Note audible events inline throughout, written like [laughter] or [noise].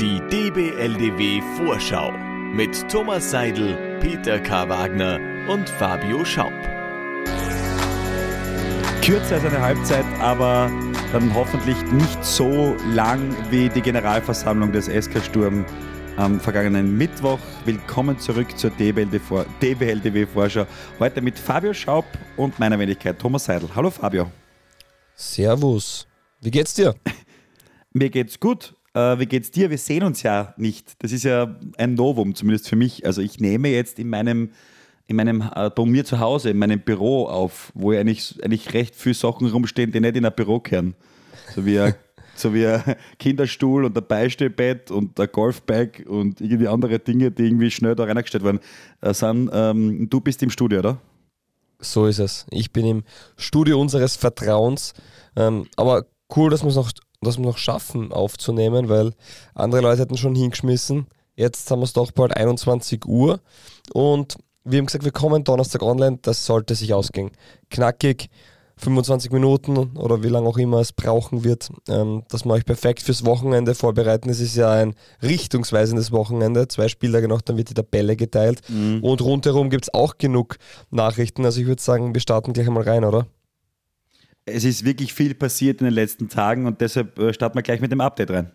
Die DBLDW Vorschau mit Thomas Seidel, Peter K. Wagner und Fabio Schaub. Kürzer als eine Halbzeit, aber dann hoffentlich nicht so lang wie die Generalversammlung des SK Sturm am vergangenen Mittwoch. Willkommen zurück zur DBLDW Vorschau. Heute mit Fabio Schaub und meiner Wenigkeit Thomas Seidel. Hallo Fabio. Servus. Wie geht's dir? [laughs] Mir geht's gut. Äh, wie geht's dir? Wir sehen uns ja nicht. Das ist ja ein Novum, zumindest für mich. Also ich nehme jetzt in meinem, in meinem, äh, bei mir zu Hause, in meinem Büro auf, wo ja eigentlich, eigentlich recht viele Sachen rumstehen, die nicht in ein Büro kehren. So wie ein, [laughs] so wie ein Kinderstuhl und ein Beistellbett und ein Golfbag und irgendwie andere Dinge, die irgendwie schnell da reingestellt werden. Äh, sind, ähm, du bist im Studio, oder? So ist es. Ich bin im Studio unseres Vertrauens. Ähm, aber cool, dass wir es noch wir noch schaffen aufzunehmen, weil andere Leute hätten schon hingeschmissen. Jetzt haben wir es doch bald 21 Uhr und wir haben gesagt, wir kommen Donnerstag online, das sollte sich ausgehen. Knackig, 25 Minuten oder wie lange auch immer es brauchen wird, ähm, dass wir euch perfekt fürs Wochenende vorbereiten. Es ist ja ein richtungsweisendes Wochenende, zwei Spieltage noch, dann wird die Tabelle geteilt mhm. und rundherum gibt es auch genug Nachrichten. Also ich würde sagen, wir starten gleich einmal rein, oder? Es ist wirklich viel passiert in den letzten Tagen und deshalb äh, starten wir gleich mit dem Update rein.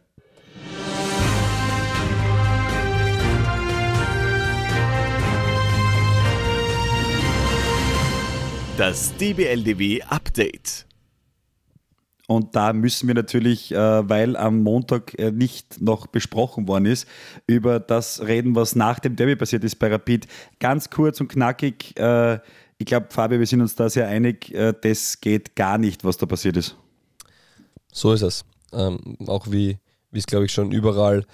Das DBLDW Update. Und da müssen wir natürlich, äh, weil am Montag äh, nicht noch besprochen worden ist, über das reden, was nach dem Derby passiert ist bei Rapid. Ganz kurz und knackig ich glaube, Fabio, wir sind uns da sehr einig, äh, das geht gar nicht, was da passiert ist. So ist es. Ähm, auch wie es, glaube ich, schon überall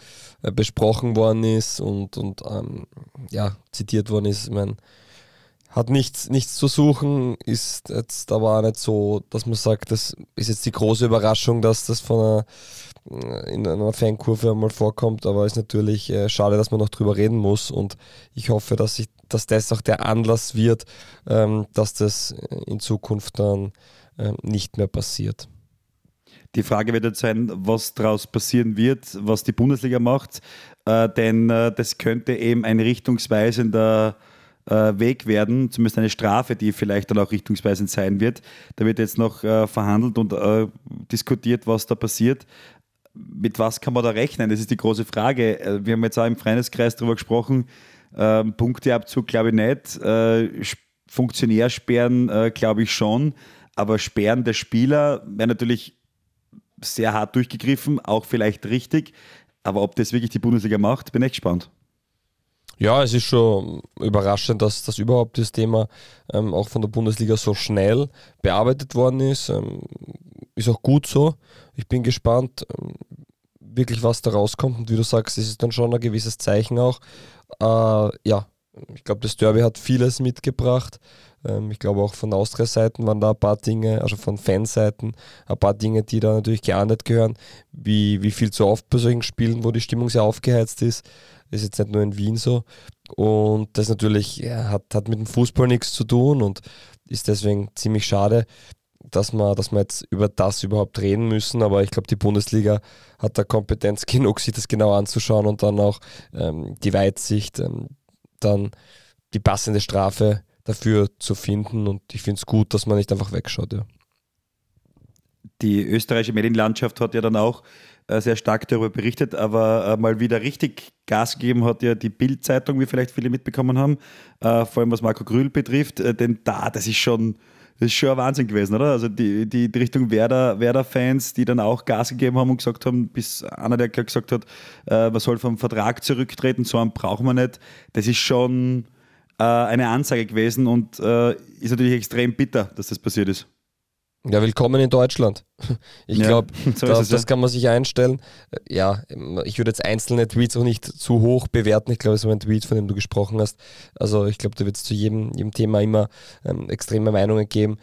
äh, besprochen worden ist und, und ähm, ja, zitiert worden ist. Ich meine, hat nichts, nichts zu suchen, ist jetzt aber auch nicht so, dass man sagt, das ist jetzt die große Überraschung, dass das von einer, äh, in einer Fankurve einmal vorkommt, aber ist natürlich äh, schade, dass man noch drüber reden muss und ich hoffe, dass, ich, dass das auch der Anlass wird, ähm, dass das in Zukunft dann äh, nicht mehr passiert. Die Frage wird jetzt sein, was daraus passieren wird, was die Bundesliga macht, äh, denn äh, das könnte eben ein richtungsweisender äh, Weg werden, zumindest eine Strafe, die vielleicht dann auch richtungsweisend sein wird. Da wird jetzt noch äh, verhandelt und äh, diskutiert, was da passiert. Mit was kann man da rechnen? Das ist die große Frage. Äh, wir haben jetzt auch im Freundeskreis darüber gesprochen. Ähm, Punkteabzug glaube ich nicht. Äh, Funktionärsperren äh, glaube ich schon. Aber Sperren der Spieler wäre natürlich sehr hart durchgegriffen, auch vielleicht richtig. Aber ob das wirklich die Bundesliga macht, bin ich gespannt. Ja, es ist schon überraschend, dass das überhaupt das Thema ähm, auch von der Bundesliga so schnell bearbeitet worden ist. Ähm, ist auch gut so. Ich bin gespannt, ähm, wirklich was da rauskommt. Und wie du sagst, es ist dann schon ein gewisses Zeichen auch. Äh, ja, ich glaube, das Derby hat vieles mitgebracht. Ähm, ich glaube auch von Austria-Seiten waren da ein paar Dinge, also von Fanseiten, ein paar Dinge, die da natürlich geahndet gehören, wie, wie viel zu oft bei solchen Spielen, wo die Stimmung sehr aufgeheizt ist. Ist jetzt nicht nur in Wien so. Und das natürlich ja, hat, hat mit dem Fußball nichts zu tun und ist deswegen ziemlich schade, dass wir, dass wir jetzt über das überhaupt reden müssen. Aber ich glaube, die Bundesliga hat da Kompetenz [laughs] genug, sich das genau anzuschauen und dann auch ähm, die Weitsicht, ähm, dann die passende Strafe dafür zu finden. Und ich finde es gut, dass man nicht einfach wegschaut. Ja. Die österreichische Medienlandschaft hat ja dann auch äh, sehr stark darüber berichtet, aber äh, mal wieder richtig Gas gegeben hat ja die Bild-Zeitung, wie vielleicht viele mitbekommen haben, äh, vor allem was Marco Grühl betrifft, denn da, das ist schon, das ist schon ein Wahnsinn gewesen, oder? Also die, die, die Richtung Werder, Werder-Fans, die dann auch Gas gegeben haben und gesagt haben, bis einer, der gesagt hat, man soll vom Vertrag zurücktreten, so einen brauchen wir nicht, das ist schon eine Ansage gewesen und ist natürlich extrem bitter, dass das passiert ist. Ja, willkommen in Deutschland. [laughs] Ich ja, glaube, [laughs] so das, das kann man sich einstellen. Ja, ich würde jetzt einzelne Tweets auch nicht zu hoch bewerten. Ich glaube, es war ein Tweet, von dem du gesprochen hast. Also ich glaube, da wird es zu jedem, jedem Thema immer ähm, extreme Meinungen geben.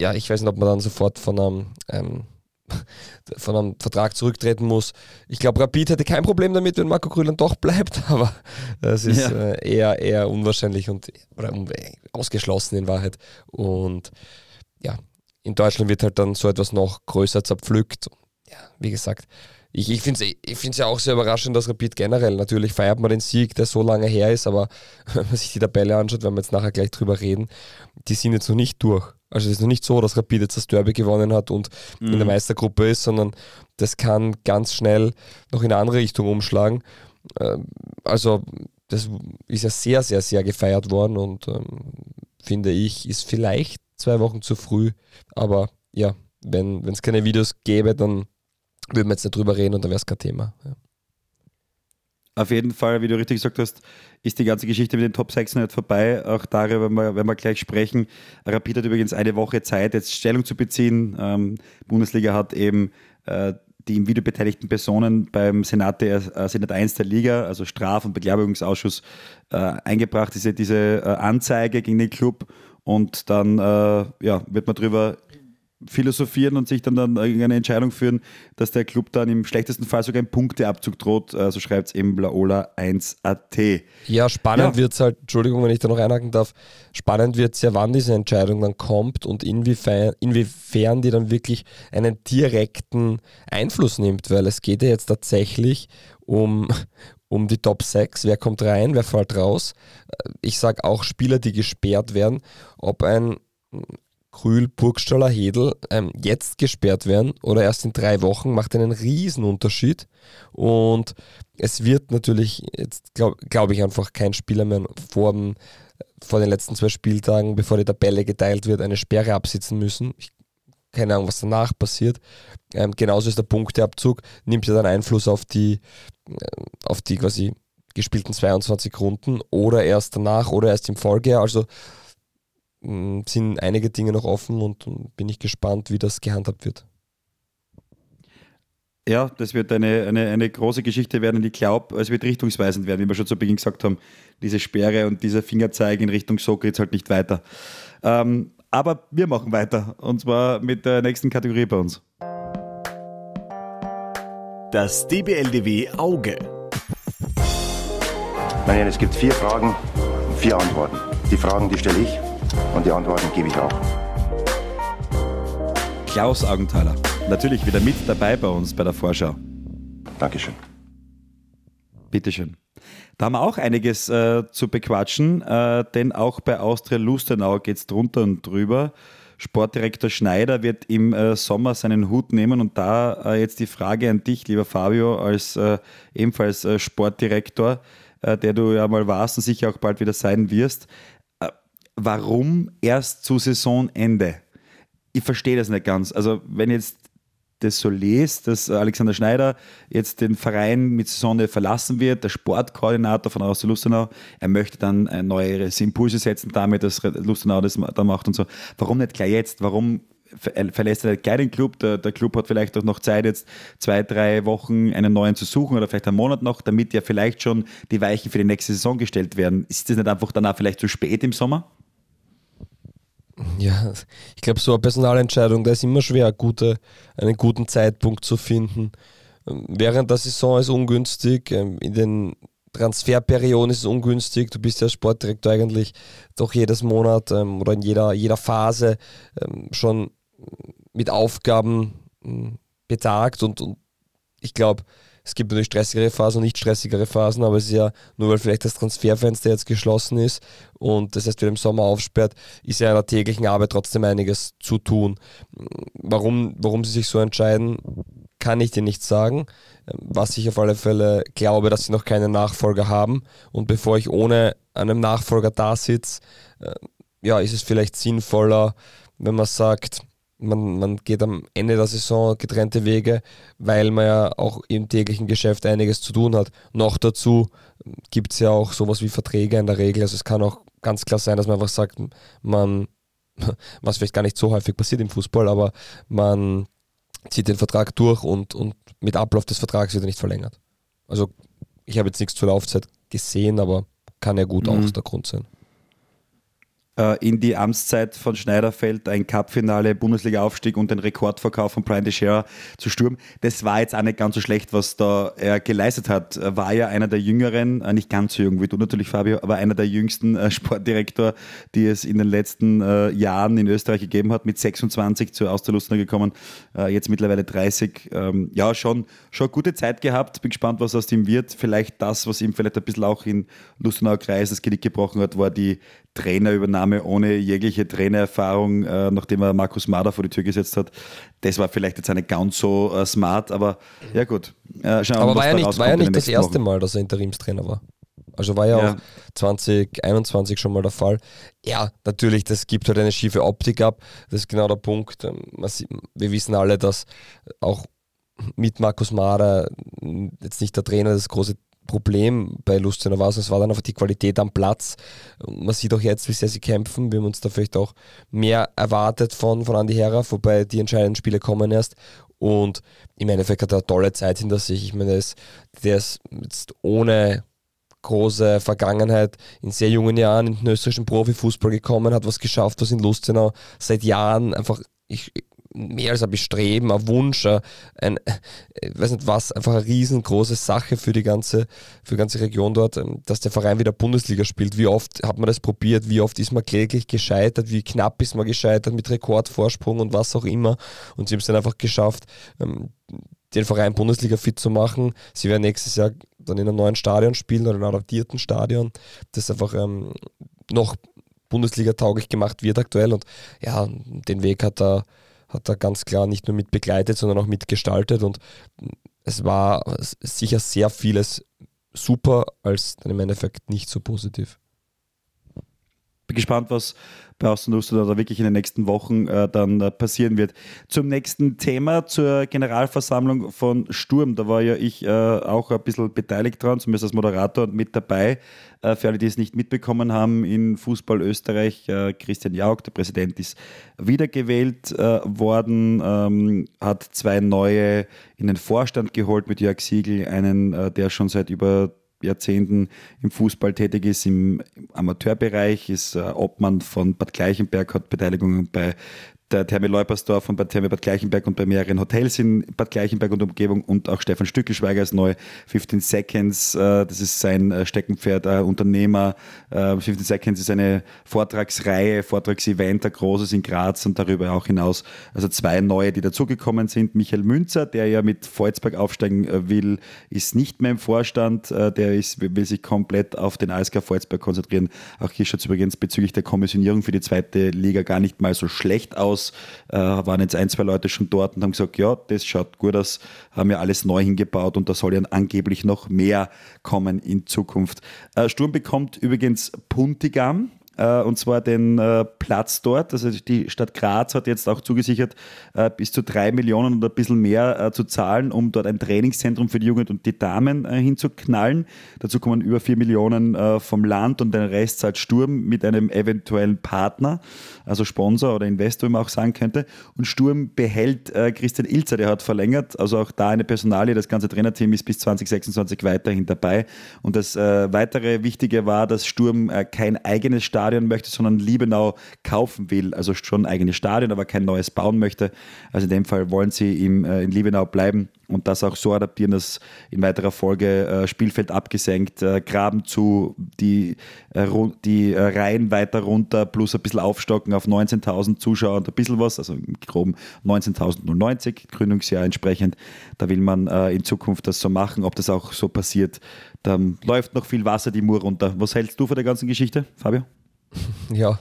Ja, ich weiß nicht, ob man dann sofort von einem, ähm, [laughs] von einem Vertrag zurücktreten muss. Ich glaube, Rapid hätte kein Problem damit, wenn Marco Grüland doch bleibt, aber es ist ja. äh, eher, eher unwahrscheinlich und oder ausgeschlossen in Wahrheit. Und ja, in Deutschland wird halt dann so etwas noch größer zerpflückt. Ja, wie gesagt, ich, ich finde es ich ja auch sehr überraschend, dass Rapid generell, natürlich feiert man den Sieg, der so lange her ist, aber [laughs] wenn man sich die Tabelle anschaut, werden wir jetzt nachher gleich drüber reden, die sind jetzt noch nicht durch. Also es ist noch nicht so, dass Rapid jetzt das Derby gewonnen hat und mhm. in der mhm. Meistergruppe ist, sondern das kann ganz schnell noch in eine andere Richtung umschlagen. Ähm, also das ist ja sehr, sehr, sehr gefeiert worden und ähm, finde ich, ist vielleicht zwei Wochen zu früh, aber ja, wenn es keine Videos gäbe, dann würden wir jetzt nicht drüber reden und dann wäre es kein Thema. Ja. Auf jeden Fall, wie du richtig gesagt hast, ist die ganze Geschichte mit den Top 6 nicht vorbei. Auch darüber werden wir gleich sprechen. Rapid hat übrigens eine Woche Zeit, jetzt Stellung zu beziehen. Ähm, Bundesliga hat eben äh, die im Video beteiligten Personen beim Senat, der, äh, Senat 1 der Liga, also Straf- und Beglaubigungsausschuss, äh, eingebracht, diese, diese äh, Anzeige gegen den Club. Und dann äh, ja, wird man darüber philosophieren und sich dann, dann eine Entscheidung führen, dass der Club dann im schlechtesten Fall sogar einen Punkteabzug droht. So also schreibt es eben Blaola 1.at. Ja, spannend ja. wird es halt, Entschuldigung, wenn ich da noch einhaken darf, spannend wird es ja, wann diese Entscheidung dann kommt und inwiefern, inwiefern die dann wirklich einen direkten Einfluss nimmt, weil es geht ja jetzt tatsächlich um, um die Top 6, wer kommt rein, wer fällt raus. Ich sage auch Spieler, die gesperrt werden, ob ein Krühl, Burgstaller, Hedel ähm, jetzt gesperrt werden oder erst in drei Wochen, macht einen Unterschied. Und es wird natürlich, jetzt glaube glaub ich einfach kein Spieler mehr vor, vor den letzten zwei Spieltagen, bevor die Tabelle geteilt wird, eine Sperre absitzen müssen. Ich, keine Ahnung, was danach passiert. Ähm, genauso ist der Punkteabzug, nimmt ja dann Einfluss auf die, äh, auf die quasi gespielten 22 Runden oder erst danach oder erst im Folgejahr. Also sind einige Dinge noch offen und, und bin ich gespannt, wie das gehandhabt wird. Ja, das wird eine, eine, eine große Geschichte werden ich glaube, es wird richtungsweisend werden, wie wir schon zu Beginn gesagt haben. Diese Sperre und dieser Fingerzeig in Richtung so geht es halt nicht weiter. Ähm, aber wir machen weiter und zwar mit der nächsten Kategorie bei uns. Das DBLDW Auge. Nein, es gibt vier Fragen und vier Antworten. Die Fragen, die stelle ich und die Antworten gebe ich auch. Klaus Augenthaler, natürlich wieder mit dabei bei uns bei der Vorschau. Dankeschön. Bitteschön. Da haben wir auch einiges äh, zu bequatschen, äh, denn auch bei Austria Lustenau geht es drunter und drüber. Sportdirektor Schneider wird im äh, Sommer seinen Hut nehmen und da äh, jetzt die Frage an dich, lieber Fabio, als äh, ebenfalls äh, Sportdirektor, der du ja mal warst und sicher auch bald wieder sein wirst warum erst zu Saisonende? Ich verstehe das nicht ganz. Also, wenn jetzt das so lest, dass Alexander Schneider jetzt den Verein mit Saisonende verlassen wird, der Sportkoordinator von Austria Lustenau, er möchte dann neue Impulse setzen damit, dass Lustenau das dann macht und so. Warum nicht gleich jetzt? Warum verlässt er nicht gleich den Club? Der, der Club hat vielleicht auch noch Zeit, jetzt zwei, drei Wochen einen neuen zu suchen oder vielleicht einen Monat noch, damit ja vielleicht schon die Weichen für die nächste Saison gestellt werden. Ist das nicht einfach danach vielleicht zu spät im Sommer? Ja, ich glaube, so eine Personalentscheidung, da ist immer schwer, gute, einen guten Zeitpunkt zu finden. Ähm, während der Saison ist ungünstig, ähm, in den Transferperioden ist es ungünstig. Du bist ja Sportdirektor eigentlich doch jedes Monat ähm, oder in jeder, jeder Phase schon mit Aufgaben betagt und, und ich glaube, es gibt natürlich stressigere Phasen und nicht stressigere Phasen, aber es ist ja nur, weil vielleicht das Transferfenster jetzt geschlossen ist und das heißt, wieder im Sommer aufsperrt, ist ja in der täglichen Arbeit trotzdem einiges zu tun. Warum, warum sie sich so entscheiden, kann ich dir nicht sagen. Was ich auf alle Fälle glaube, dass sie noch keinen Nachfolger haben und bevor ich ohne einen Nachfolger da sitze, äh, ja, ist es vielleicht sinnvoller, wenn man sagt, man, man geht am Ende der Saison getrennte Wege, weil man ja auch im täglichen Geschäft einiges zu tun hat. Noch dazu gibt es ja auch sowas wie Verträge in der Regel. Also es kann auch ganz klar sein, dass man einfach sagt, man, [laughs] was vielleicht gar nicht so häufig passiert im Fußball, aber man zieht den Vertrag durch und, und mit Ablauf des Vertrags wird er nicht verlängert. Also ich habe jetzt nichts zur Laufzeit gesehen, aber kann ja gut mhm. auch der Grund sein. Äh, in die Amtszeit von Schneider fällt, ein Cup-Finale, Bundesliga-Aufstieg und den Rekordverkauf von Brian Scherer zu Sturm. Das war jetzt auch nicht ganz so schlecht, was da er geleistet hat. War ja einer der jüngeren, äh, nicht ganz so jung wie du natürlich, Fabio, aber einer der jüngsten äh, Sportdirektor, die es in den letzten Jahren in Österreich gegeben hat, mit 26 zu Austerlustner gekommen, jetzt mittlerweile 30. Ähm, ja, schon, schon gute Zeit gehabt. Bin gespannt, was aus ihm wird. Vielleicht das, was ihm vielleicht ein bisschen auch in Lustenauer Kreis das Genick gebrochen hat, war die Trainerübernahme ohne jegliche Trainererfahrung, äh, nachdem er Markus Mader vor die Tür gesetzt hat. Das war vielleicht jetzt nicht ganz so äh, smart, aber ja gut. Äh, schauen, aber war ja nicht, war ja nicht das erste Wochen. Mal, dass er Interimstrainer war. Also war ja, ja, auch 2021 schon mal der Fall. Ja, natürlich, das gibt halt eine schiefe Optik ab. Das ist genau der Punkt. Ähm, wir wissen alle, dass auch mit Markus Mader jetzt nicht der Trainer das große Problem bei Lustenau war, es war dann einfach die Qualität am Platz. Man sieht auch jetzt, wie sehr sie kämpfen. Wir haben uns da vielleicht auch mehr erwartet von, von Andi Herrer, wobei die entscheidenden Spiele kommen erst. Und im Endeffekt hat er eine tolle Zeit hinter sich. Ich meine, der ist jetzt ohne große Vergangenheit in sehr jungen Jahren in den österreichischen Profifußball gekommen, hat was geschafft, was in Lustenau seit Jahren einfach ich, mehr als ein Bestreben, ein Wunsch, ein, ich weiß nicht was, einfach eine riesengroße Sache für die ganze, für die ganze Region dort, ähm, dass der Verein wieder Bundesliga spielt. Wie oft hat man das probiert? Wie oft ist man kläglich gescheitert? Wie knapp ist man gescheitert mit Rekordvorsprung und was auch immer? Und sie haben es dann einfach geschafft, ähm, den Verein Bundesliga fit zu machen. Sie werden nächstes Jahr dann in einem neuen Stadion spielen oder in einem adaptierten Stadion, das einfach ähm, noch Bundesliga tauglich gemacht wird aktuell. Und ja, den Weg hat er hat er ganz klar nicht nur mit begleitet, sondern auch mitgestaltet und es war sicher sehr vieles super, als dann im Endeffekt nicht so positiv. Bin gespannt, was bei Außenrüstung da wirklich in den nächsten Wochen äh, dann äh, passieren wird. Zum nächsten Thema, zur Generalversammlung von Sturm. Da war ja ich äh, auch ein bisschen beteiligt dran, zumindest als Moderator und mit dabei. Äh, für alle, die es nicht mitbekommen haben, in Fußball Österreich, äh, Christian Jauch, der Präsident, ist wiedergewählt äh, worden, ähm, hat zwei neue in den Vorstand geholt mit Jörg Siegel, einen, der schon seit über Jahrzehnten im Fußball tätig ist, im Amateurbereich, ist äh, Obmann von Bad Gleichenberg, hat Beteiligungen bei der Therme Leupersdorf und bei Therme Bad Gleichenberg und bei mehreren Hotels in Bad Gleichenberg und Umgebung und auch Stefan Stückelschweiger ist neu. 15 Seconds, äh, das ist sein äh, Steckenpferd, äh, Unternehmer. 15 Seconds ist eine Vortragsreihe, Vortragsevent, ein großes in Graz und darüber auch hinaus. Also zwei neue, die dazugekommen sind. Michael Münzer, der ja mit Volzberg aufsteigen will, ist nicht mehr im Vorstand. Der ist, will sich komplett auf den ASK Volzberg konzentrieren. Auch hier schaut es übrigens bezüglich der Kommissionierung für die zweite Liga gar nicht mal so schlecht aus aus, äh, waren jetzt ein, zwei Leute schon dort und haben gesagt, ja, das schaut gut aus, haben ja alles neu hingebaut und da soll ja angeblich noch mehr kommen in Zukunft. Äh, Sturm bekommt übrigens Puntigam, und zwar den äh, Platz dort. Also die Stadt Graz hat jetzt auch zugesichert, äh, bis zu drei Millionen oder ein bisschen mehr zu zahlen, um dort ein Trainingszentrum für die Jugend und die Damen hinzuknallen. Dazu kommen über vier Millionen vom Land und den Rest zahlt Sturm mit einem eventuellen Partner, also Sponsor oder Investor, wie man auch sagen könnte. Und Sturm behält Christian Ilzer, der hat verlängert, also auch da eine Personalie, das ganze Trainerteam ist bis 2026 weiterhin dabei. Und das weitere Wichtige war, dass Sturm kein eigenes Stadion Stadion möchte, sondern Liebenau kaufen will. Also schon ein eigenes Stadion, aber kein neues bauen möchte. Also in dem Fall wollen sie im, äh, in Liebenau bleiben und das auch so adaptieren, dass in weiterer Folge äh, Spielfeld abgesenkt, äh, Graben zu, die, äh, die äh, Reihen weiter runter, plus ein bisschen aufstocken auf 19.000 Zuschauer und ein bisschen was, also im groben 19.090, Gründungsjahr entsprechend. Da will man äh, in Zukunft das so machen. Ob das auch so passiert, da läuft noch viel Wasser die Mur runter. Was hältst du von der ganzen Geschichte, Fabio? [laughs] Ja,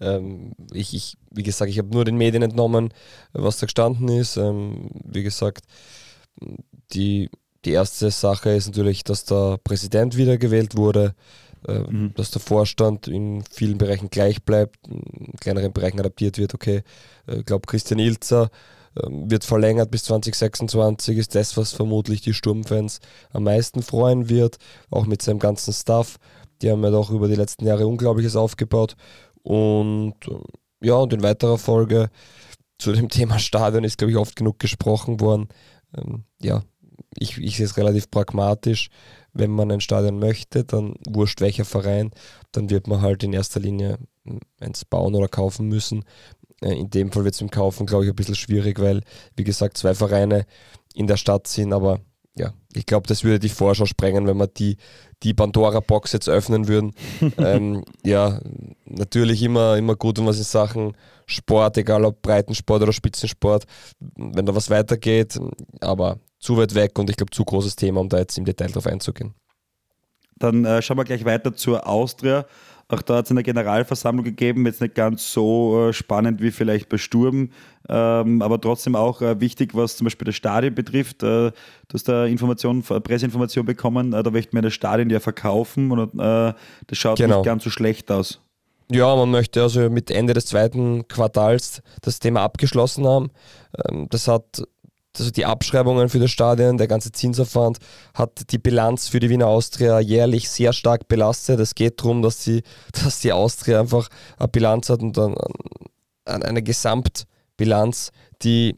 ähm, ich, ich, wie gesagt, ich habe nur den Medien entnommen, was da gestanden ist. Ähm, wie gesagt, die, die erste Sache ist natürlich, dass der Präsident wiedergewählt wurde, äh, mhm. dass der Vorstand in vielen Bereichen gleich bleibt, in kleineren Bereichen adaptiert wird. Okay, äh, ich glaube, Christian Ilzer äh, wird verlängert bis 2026, ist das, was vermutlich die Sturmfans am meisten freuen wird, auch mit seinem ganzen Staff. Die haben ja doch über die letzten Jahre Unglaubliches aufgebaut. Und äh, ja, und in weiterer Folge zu dem [laughs] Thema Stadion ist, glaube ich, oft genug gesprochen worden. Ähm, ja, ich, ich sehe es relativ pragmatisch. wenn man ein Stadion möchte, dann wurscht welcher Verein, dann wird man halt in erster Linie eins bauen oder kaufen müssen. Äh, in dem Fall wird es im Kaufen, glaube ich, ein bisschen schwierig, weil, wie gesagt, zwei Vereine in der Stadt sind, aber ja, ich glaube, das würde die Vorschau sprengen, wenn wir die, die Pandora-Box jetzt öffnen würden. [laughs] ähm, ja, natürlich immer, immer gut, wenn was in Sachen Sport, egal ob Breitensport oder Spitzensport, wenn da was weitergeht, aber zu weit weg und ich glaube, zu großes Thema, um da jetzt im Detail drauf einzugehen. Dann äh, schauen wir gleich weiter zur Austria. Auch da hat es eine Generalversammlung gegeben, jetzt nicht ganz so äh, spannend wie vielleicht bei Sturm, ähm, aber trotzdem auch äh, wichtig, was zum Beispiel das Stadion betrifft. Äh, du hast da Information, Presseinformation bekommen, äh, da möchten wir das Stadion ja verkaufen und äh, das schaut genau. nicht ganz so schlecht aus. Ja, man möchte also mit Ende des zweiten Quartals das Thema abgeschlossen haben. Ähm, das hat also die Abschreibungen für das Stadion, der ganze Zinsaufwand hat die Bilanz für die Wiener Austria jährlich sehr stark belastet. Es geht darum, dass die, [laughs] dass die Austria einfach eine Bilanz hat und dann eine Gesamtbilanz, die,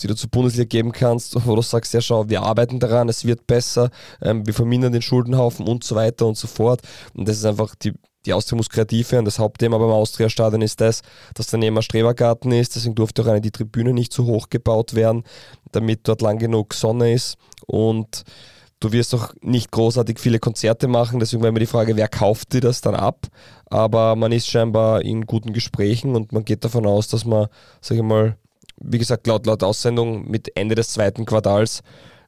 die du zur Bundesliga geben kannst, wo du sagst, ja schau, wir arbeiten daran, es wird besser, ähm, wir vermindern den Schuldenhaufen und so weiter und so fort. Und das ist einfach die die Austria muss kreativ werden. Das Hauptthema beim Austria-Stadion ist das, dass daneben ein Strebergarten ist. Deswegen durfte auch eine die Tribüne nicht zu hoch gebaut werden, damit dort lang genug Sonne ist. Und du wirst auch nicht großartig viele Konzerte machen. Deswegen war immer die Frage, wer kauft dir das dann ab? Aber man ist scheinbar in guten Gesprächen und man geht davon aus, dass man, sage ich mal, wie gesagt, laut, laut Aussendung mit Ende des zweiten Quartals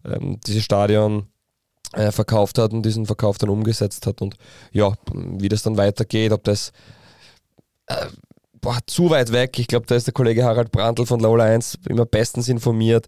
ähm, dieses Stadion äh, verkauft hat und diesen Verkauf dann umgesetzt hat. Und ja, wie das dann weitergeht, ob das äh, boah, zu weit weg, ich glaube, da ist der Kollege Harald Brandl von Lola 1 immer bestens informiert.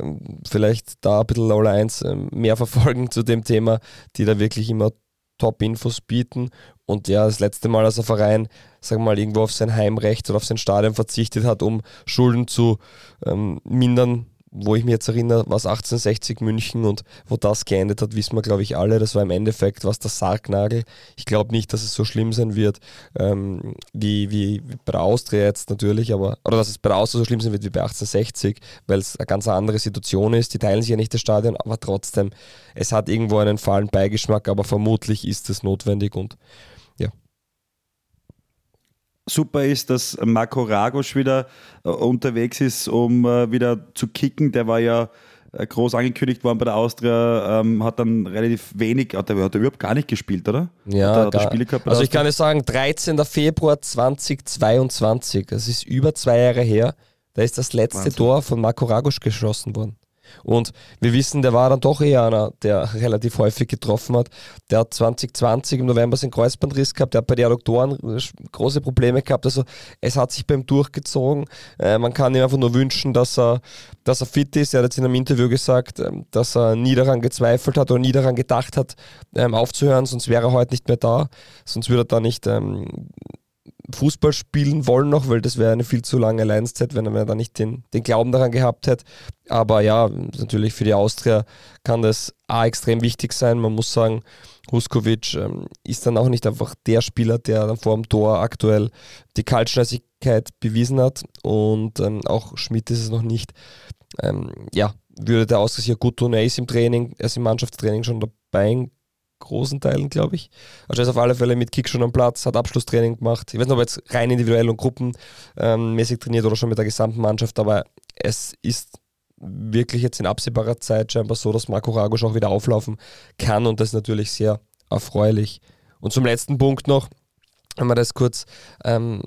Ähm, vielleicht da ein bisschen Lola 1 ähm, mehr verfolgen zu dem Thema, die da wirklich immer Top-Infos bieten. Und ja, das letzte Mal, als ein Verein, sagen wir mal, irgendwo auf sein Heimrecht oder auf sein Stadion verzichtet hat, um Schulden zu ähm, mindern, wo ich mich jetzt erinnere, war es 1860 München und wo das geendet hat, wissen wir, glaube ich, alle. Das war im Endeffekt was der Sargnagel. Ich glaube nicht, dass es so schlimm sein wird ähm, wie, wie, wie, bei der Austria jetzt natürlich, aber oder dass es bei der Austria so schlimm sein wird wie bei 1860, weil es eine ganz andere Situation ist. Die teilen sich ja nicht das Stadion, aber trotzdem, es hat irgendwo einen fahlen Beigeschmack, aber vermutlich ist es notwendig und super ist, dass Marco Ragosch wieder äh, unterwegs ist, um äh, wieder zu kicken. Der war ja äh, groß angekündigt worden bei der Austria, ähm, hat dann relativ wenig, hat er, hat er überhaupt gar nicht gespielt, oder? Ja, hat er, hat er also ich kann es sagen, 13. Februar 2022, das ist über zwei Jahre her, da ist das letzte Wahnsinn. Tor von Marco Ragosch geschossen worden. Und wir wissen, der war dann doch eher einer, der [laughs] relativ häufig getroffen hat. Der hat 2020 im November seinen Kreuzbandriss gehabt, der hat bei den Adduktoren große Probleme gehabt. Also es hat sich beim durchgezogen. Äh, man kann ihm einfach nur wünschen, dass er, dass er fit ist. Er hat jetzt in einem Interview gesagt, ähm, dass er nie daran gezweifelt hat oder nie daran gedacht hat, ähm, aufzuhören, sonst wäre er heute nicht mehr da. Sonst würde er da nicht ähm, Fußball spielen wollen noch, weil das wäre eine viel zu lange Leidenszeit, wenn er da nicht den, den Glauben daran gehabt hätte. Aber ja, natürlich für die Austria kann das A extrem wichtig sein. Man muss sagen, Huskovic ähm, ist dann auch nicht einfach der Spieler, der dann vor dem Tor aktuell die Kaltschnäsigkeit bewiesen hat. Und ähm, auch Schmidt ist es noch nicht. Ähm, ja, würde der Austria hier gut tun. Er ist im Training, er ist im Mannschaftstraining schon dabei großen Teilen, glaube ich. Also er ist auf alle Fälle mit Kick schon am Platz, hat Abschlusstraining gemacht. Ich weiß nicht, ob er jetzt rein individuell und gruppenmäßig ähm, trainiert oder schon mit der gesamten Mannschaft, aber es ist wirklich jetzt in absehbarer Zeit scheinbar so, dass Marco Ragosch auch wieder auflaufen kann und das ist natürlich sehr erfreulich. Und zum letzten Punkt noch, wenn wir das kurz ähm,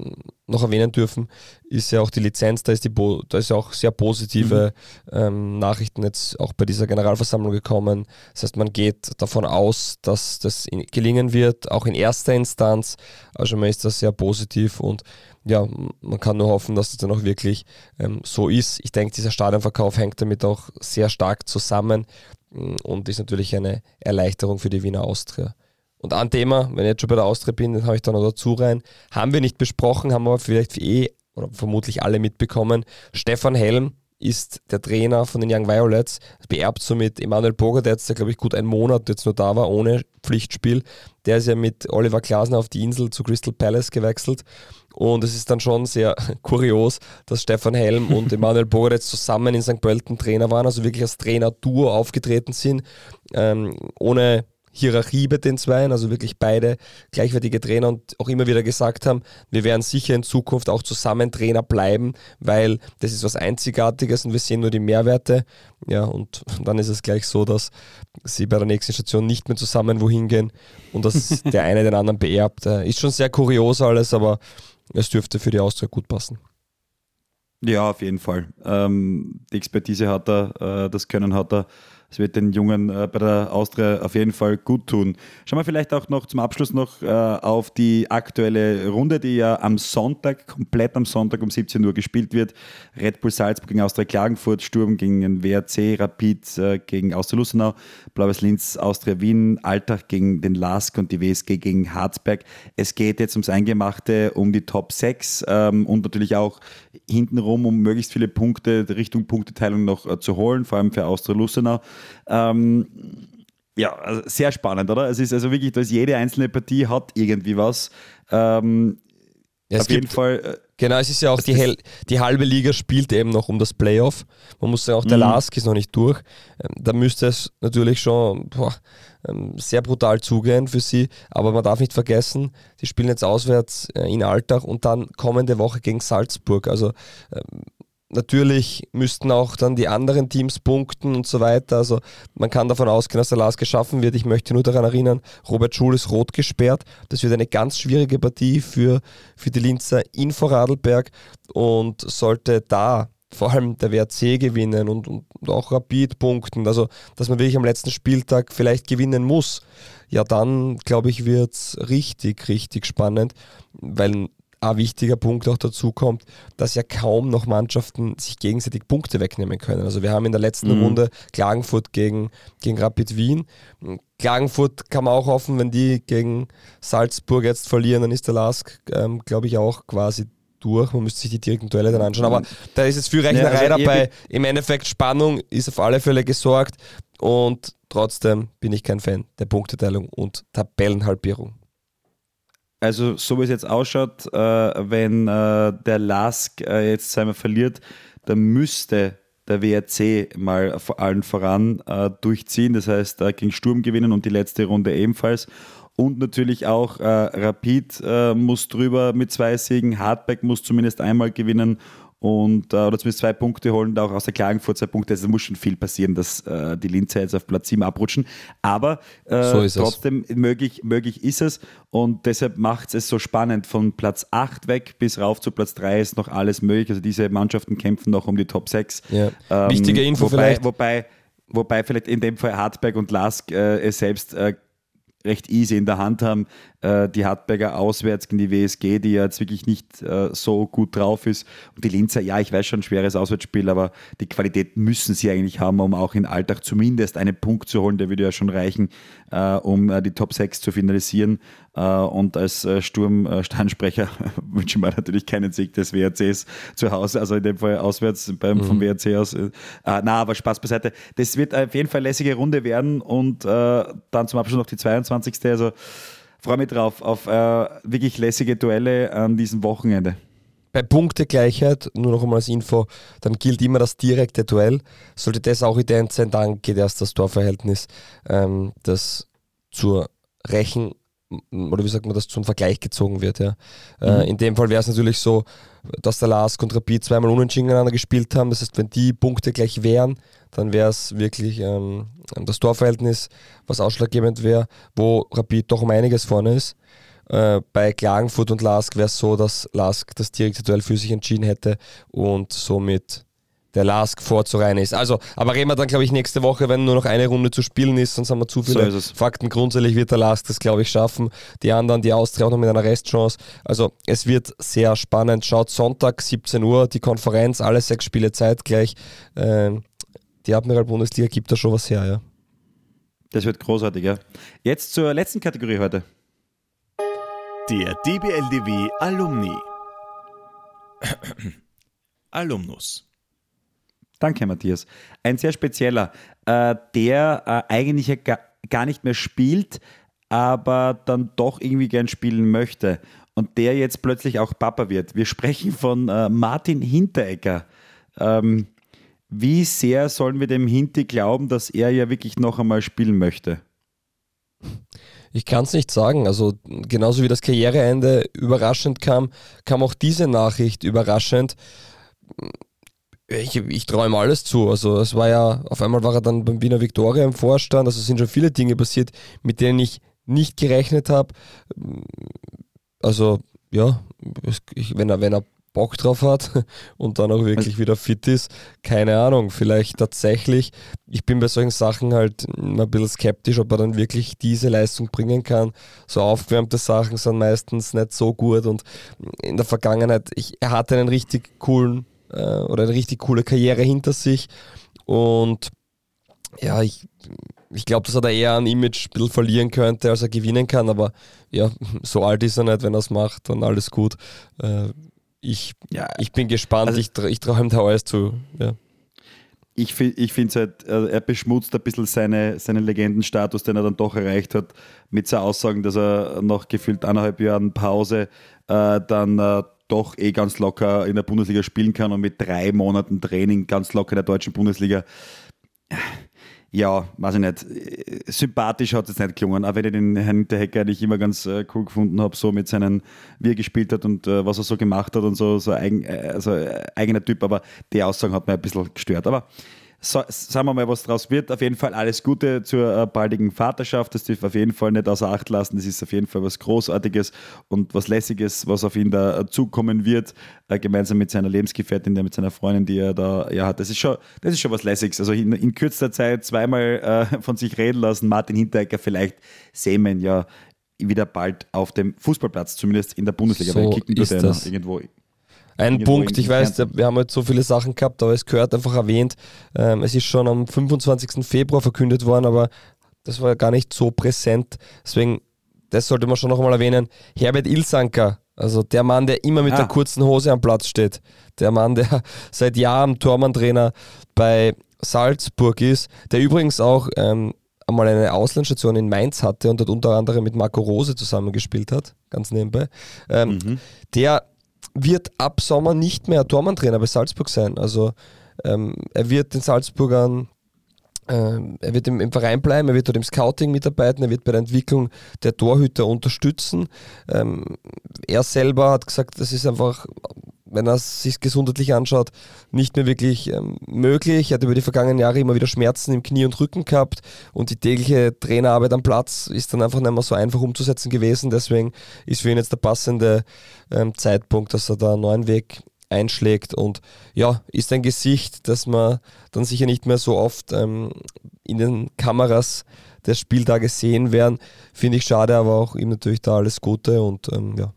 noch erwähnen dürfen, ist ja auch die Lizenz, da ist, die da ist ja auch sehr positive mhm. ähm, Nachrichten jetzt auch bei dieser Generalversammlung gekommen. Das heißt, man geht davon aus, dass das gelingen wird, auch in erster Instanz. Also man ist da sehr positiv und ja, man kann nur hoffen, dass das dann auch wirklich ähm, so ist. Ich denke, dieser Stadionverkauf hängt damit auch sehr stark zusammen mm, und ist natürlich eine Erleichterung für die Wiener Austria. Und ein Thema, wenn ich jetzt schon bei der Austria bin, dann habe ich da noch dazu rein, haben wir nicht besprochen, haben aber vielleicht eh oder vermutlich alle mitbekommen. Stefan Helm ist der Trainer von den Young Violets, beerbt somit Emanuel Boger, der glaube ich, gut einen Monat jetzt nur da war, ohne Pflichtspiel. Der ist ja mit Oliver Glasner auf die Insel zu Crystal Palace gewechselt. Und es ist dann schon sehr [laughs] kurios, dass Stefan Helm und [laughs] Emanuel Boger jetzt zusammen in St. Pölten Trainer waren, also wirklich als Trainer-Duo aufgetreten sind, ähm, ohne Hierarchie bei den Zweien, also wirklich beide gleichwertige Trainer und auch immer wieder gesagt haben, wir werden sicher in Zukunft auch zusammen Trainer bleiben, weil das ist was Einzigartiges und wir sehen nur die Mehrwerte. Ja, und dann ist es gleich so, dass sie bei der nächsten Station nicht mehr zusammen wohin gehen und dass [laughs] der eine den anderen beerbt. Ist schon sehr kurios alles, aber es dürfte für die Austria gut passen. Ja, auf jeden Fall. Ähm, die Expertise hat er, äh, das Können hat er. Es wird den Jungen äh, bei der Austria auf jeden Fall gut tun. Schauen wir vielleicht auch noch zum Abschluss noch äh, auf die aktuelle Runde, die ja am Sonntag, komplett am Sonntag um 17 Uhr gespielt wird. Red Bull Salzburg gegen Austria Klagenfurt, Sturm gegen den WRC, Rapid äh, gegen Austria Lustenau, Blaues Linz, Austria Wien, Alltag gegen den LASK und die WSG gegen Harzberg. Es geht jetzt ums Eingemachte, um die Top 6 ähm, und natürlich auch hintenrum, um möglichst viele Punkte Richtung Punkteteilung noch äh, zu holen, vor allem für Austria Lustenau. Ähm, ja, also sehr spannend, oder? Es ist also wirklich, dass jede einzelne Partie hat irgendwie was. Ähm, ja, auf jeden Fall. Äh, genau, es ist ja auch die, Hel die halbe Liga spielt eben noch um das Playoff. Man muss sagen, auch der mhm. Lask ist noch nicht durch. Ähm, da müsste es natürlich schon boah, ähm, sehr brutal zugehen für sie. Aber man darf nicht vergessen, die spielen jetzt auswärts äh, in Alltag und dann kommende Woche gegen Salzburg. Also ähm, Natürlich müssten auch dann die anderen Teams punkten und so weiter. Also man kann davon ausgehen, dass der Lars geschaffen wird. Ich möchte nur daran erinnern, Robert Schul ist rot gesperrt. Das wird eine ganz schwierige Partie für, für die Linzer in Vorarlberg und sollte da vor allem der WRC gewinnen und, und auch Rapid punkten, also dass man wirklich am letzten Spieltag vielleicht gewinnen muss, ja dann glaube ich wird es richtig, richtig spannend, weil ein wichtiger Punkt auch dazu kommt, dass ja kaum noch Mannschaften sich gegenseitig Punkte wegnehmen können. Also wir haben in der letzten mhm. Runde Klagenfurt gegen, gegen Rapid Wien. Klagenfurt kann man auch hoffen, wenn die gegen Salzburg jetzt verlieren, dann ist der Lask, ähm, glaube ich, auch quasi durch. Man müsste sich die direkten Duelle dann anschauen. Aber da ist jetzt viel Rechnerei ja, also dabei. Im Endeffekt Spannung ist auf alle Fälle gesorgt und trotzdem bin ich kein Fan der Punkteteilung und Tabellenhalbierung. Also, so wie es jetzt ausschaut, äh, wenn äh, der Lask äh, jetzt zweimal verliert, dann müsste der WRC mal vor allen voran äh, durchziehen. Das heißt, äh, gegen Sturm gewinnen und die letzte Runde ebenfalls. Und natürlich auch äh, Rapid muss drüber mit zwei Siegen, Hardback muss zumindest einmal gewinnen und äh, oder zumindest zwei Punkte holen, auch aus der Klagenfurt zwei Punkte. Also muss schon viel passieren, dass äh, die Linzer jetzt auf Platz 7 abrutschen. Aber äh, so trotzdem möglich, möglich ist es und deshalb macht es so spannend. Von Platz 8 weg bis rauf zu Platz 3 ist noch alles möglich. Also diese Mannschaften kämpfen noch um die Top 6. Ja. Ähm, Wichtige Info wobei, vielleicht. Wobei, wobei vielleicht in dem Fall Hartberg und Lask äh, es selbst äh, recht easy in der Hand haben. Äh, die Hartberger auswärts gegen die WSG, die ja jetzt wirklich nicht äh, so gut drauf ist. Und die Linzer, ja, ich weiß schon, schweres Auswärtsspiel, aber die Qualität müssen sie eigentlich haben, um auch in Alltag zumindest einen Punkt zu holen. Der würde ja schon reichen, äh, um die Top 6 zu finalisieren. Und als Sturmsteinsprecher [laughs] wünschen wir natürlich keinen Sieg des WRCs zu Hause, also in dem Fall auswärts beim, mhm. vom WRC aus. na, aber Spaß beiseite. Das wird auf jeden Fall lässige Runde werden und dann zum Abschluss noch die 22. Also freue mich drauf, auf äh, wirklich lässige Duelle an diesem Wochenende. Bei Punktegleichheit, nur noch einmal als Info, dann gilt immer das direkte Duell. Sollte das auch ident sein, dann geht erst das Torverhältnis, ähm, das zur Rechen oder wie sagt man das, zum Vergleich gezogen wird. Ja. Äh, mhm. Äh, in dem Fall wäre es natürlich so, dass der Lask und Rapid zweimal unentschieden gegeneinander gespielt haben. Das heißt, wenn die Punkte gleich wären, dann wäre es wirklich ähm, das Torverhältnis, was ausschlaggebend wäre, wo Rapid doch um einiges vorne ist. Äh, bei Klagenfurt und Lask wäre es so, dass Lask das direkte Duell für sich entschieden hätte und somit der Lask vorzureihen ist. Also, aber reden wir dann, glaube ich, nächste Woche, wenn nur noch eine Runde zu spielen ist, sonst haben wir zu viele so Fakten. Grundsätzlich wird der Lask das, glaube ich, schaffen. Die anderen, die Austria auch noch mit einer Restchance. Also, es wird sehr spannend. Schaut Sonntag, 17 Uhr, die Konferenz, alle sechs Spiele zeitgleich. Ähm, die Admiral-Bundesliga gibt da schon was her, ja. Das wird großartig, ja. Jetzt zur letzten Kategorie heute. Der DBLDW Alumni. Alumnus. Danke, Matthias. Ein sehr spezieller, äh, der äh, eigentlich gar, gar nicht mehr spielt, aber dann doch irgendwie gern spielen möchte und der jetzt plötzlich auch Papa wird. Wir sprechen von äh, Martin Hinteregger. Ähm, wie sehr sollen wir dem Hinti glauben, dass er ja wirklich noch einmal spielen möchte? Ich kann es nicht sagen. Also genauso wie das Karriereende überraschend kam, kam auch diese Nachricht überraschend. Ich, ich traue ihm alles zu. Also es war ja, auf einmal war er dann beim Wiener Viktoria im Vorstand. Also es sind schon viele Dinge passiert, mit denen ich nicht gerechnet habe. Also ja, ich, wenn, er, wenn er Bock drauf hat [laughs] und dann auch wirklich wieder fit ist. Keine Ahnung, vielleicht tatsächlich. Ich bin bei solchen Sachen halt immer ein bisschen skeptisch, ob er dann wirklich diese Leistung bringen kann. So aufgewärmte Sachen sind meistens nicht so gut und in der Vergangenheit, ich, er hatte einen richtig coolen äh, oder eine richtig coole Karriere hinter sich und ja, ich, ich glaube, dass er da eher ein Image ein bisschen verlieren könnte, als er gewinnen kann, aber ja, so alt ist er nicht, wenn er es macht, dann alles gut. Äh, ich, ja, ich bin gespannt, also, ich, ich traue ihm da alles zu. Ja. Ich, ich finde es halt, äh, er beschmutzt ein bisschen seine, seinen Legendenstatus, den er dann doch erreicht hat, mit seinen Aussagen, dass er nach gefühlt eineinhalb Jahren Pause äh, dann äh, doch eh ganz locker in der Bundesliga spielen kann und mit drei Monaten Training ganz locker in der deutschen Bundesliga. Ja, weiß ich nicht, sympathisch hat es nicht gelungen, auch wenn ich den Herrn Hinterhecker nicht immer ganz äh, cool gefunden habe, so mit seinen, wie er gespielt hat und äh, was er so gemacht hat und so, so eigen, äh, also, eigener Typ, aber die Aussagen hat mir ein bisschen gestört. Aber so, sagen wir mal, was draus wird. Auf jeden Fall alles Gute zur äh, baldigen Vaterschaft. Das dürfen wir auf jeden Fall nicht außer Acht lassen. Das ist auf jeden Fall was Großartiges und was Lässiges, was auf ihn da äh, zukommen wird, äh, gemeinsam mit seiner Lebensgefährtin, der mit seiner Freundin, die er da ja hat. Das ist schon, das ist schon was Lässiges. Also in, in kürzester Zeit zweimal äh, von sich reden lassen. Martin Hinteregger, vielleicht sehen wir ihn ja wieder bald auf dem Fußballplatz, zumindest in der Bundesliga, so ist das. irgendwo ein Punkt, ich weiß, wir haben jetzt so viele Sachen gehabt, aber es gehört einfach erwähnt. Ähm, es ist schon am 25. Februar verkündet worden, aber das war gar nicht so präsent. Deswegen, das sollte man schon noch mal erwähnen. Herbert Ilsanker, also der Mann, der immer mit ah. der kurzen Hose am Platz steht. Der Mann, der [laughs] seit Jahren Tormann-Trainer bei Salzburg ist, der übrigens auch ähm, einmal eine Auslandsstation in Mainz hatte und dort unter anderem mit Marco Rose zusammengespielt hat, ganz nebenbei. Ähm, mhm. Der wird ab Sommer nicht mehr Tormann-Trainer bei Salzburg sein. Also ähm, er wird den Salzburgern ähm, er wird im, Verein bleiben, er wird dort im Scouting mitarbeiten, er wird bei der Entwicklung der Torhüter unterstützen. Ähm, er selber hat gesagt, das ist einfach wenn er es sich gesundheitlich anschaut, nicht mehr wirklich ähm, möglich. Er hat über die vergangenen Jahre immer wieder Schmerzen im Knie und Rücken gehabt und die tägliche Trainerarbeit am Platz ist dann einfach nicht mehr so einfach umzusetzen gewesen. Deswegen ist für ihn jetzt der passende ähm, Zeitpunkt, dass er da einen neuen Weg einschlägt und ja, ist ein Gesicht, das man dann sicher nicht mehr so oft ähm, in den Kameras der Spieltage sehen werden. Finde ich schade, aber auch ihm natürlich da alles Gute und ähm, ja,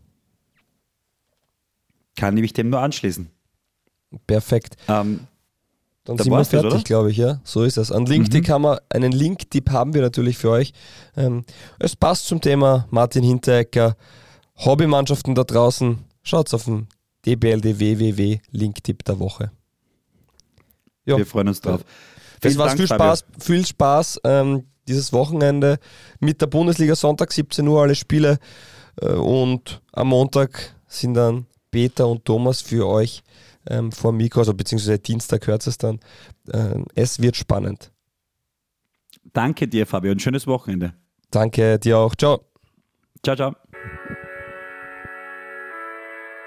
kann ich dem nur anschließen. Perfekt. Ähm, dann sind wir fertig, glaube ich, ja. So ist es. An LinkedIn mhm. kann man, einen Link-Tipp haben wir natürlich für euch. Ähm, es passt zum Thema Martin Hinteregger. Hobbymannschaften da draußen, schaut auf den DBLD WWW Link-Tipp der Woche. Jo. Wir freuen uns drauf. Das war's. Viel Spaß, viel Spaß ähm, dieses Wochenende mit der Bundesliga Sonntag 17 Uhr alle Spiele äh, und am Montag sind dann Peter und Thomas für euch ähm, vor Mikro, also beziehungsweise Dienstag hört es dann. Ähm, es wird spannend. Danke dir, Fabio, ein schönes Wochenende. Danke dir auch. Ciao. Ciao, ciao.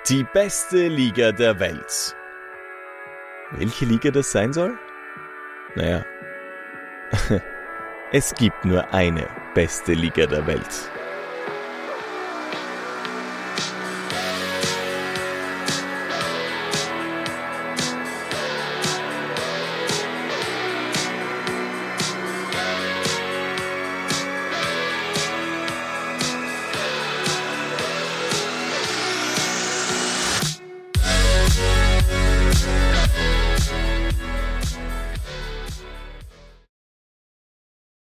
Die beste Liga der Welt. Welche Liga das sein soll? Naja, [laughs] es gibt nur eine beste Liga der Welt.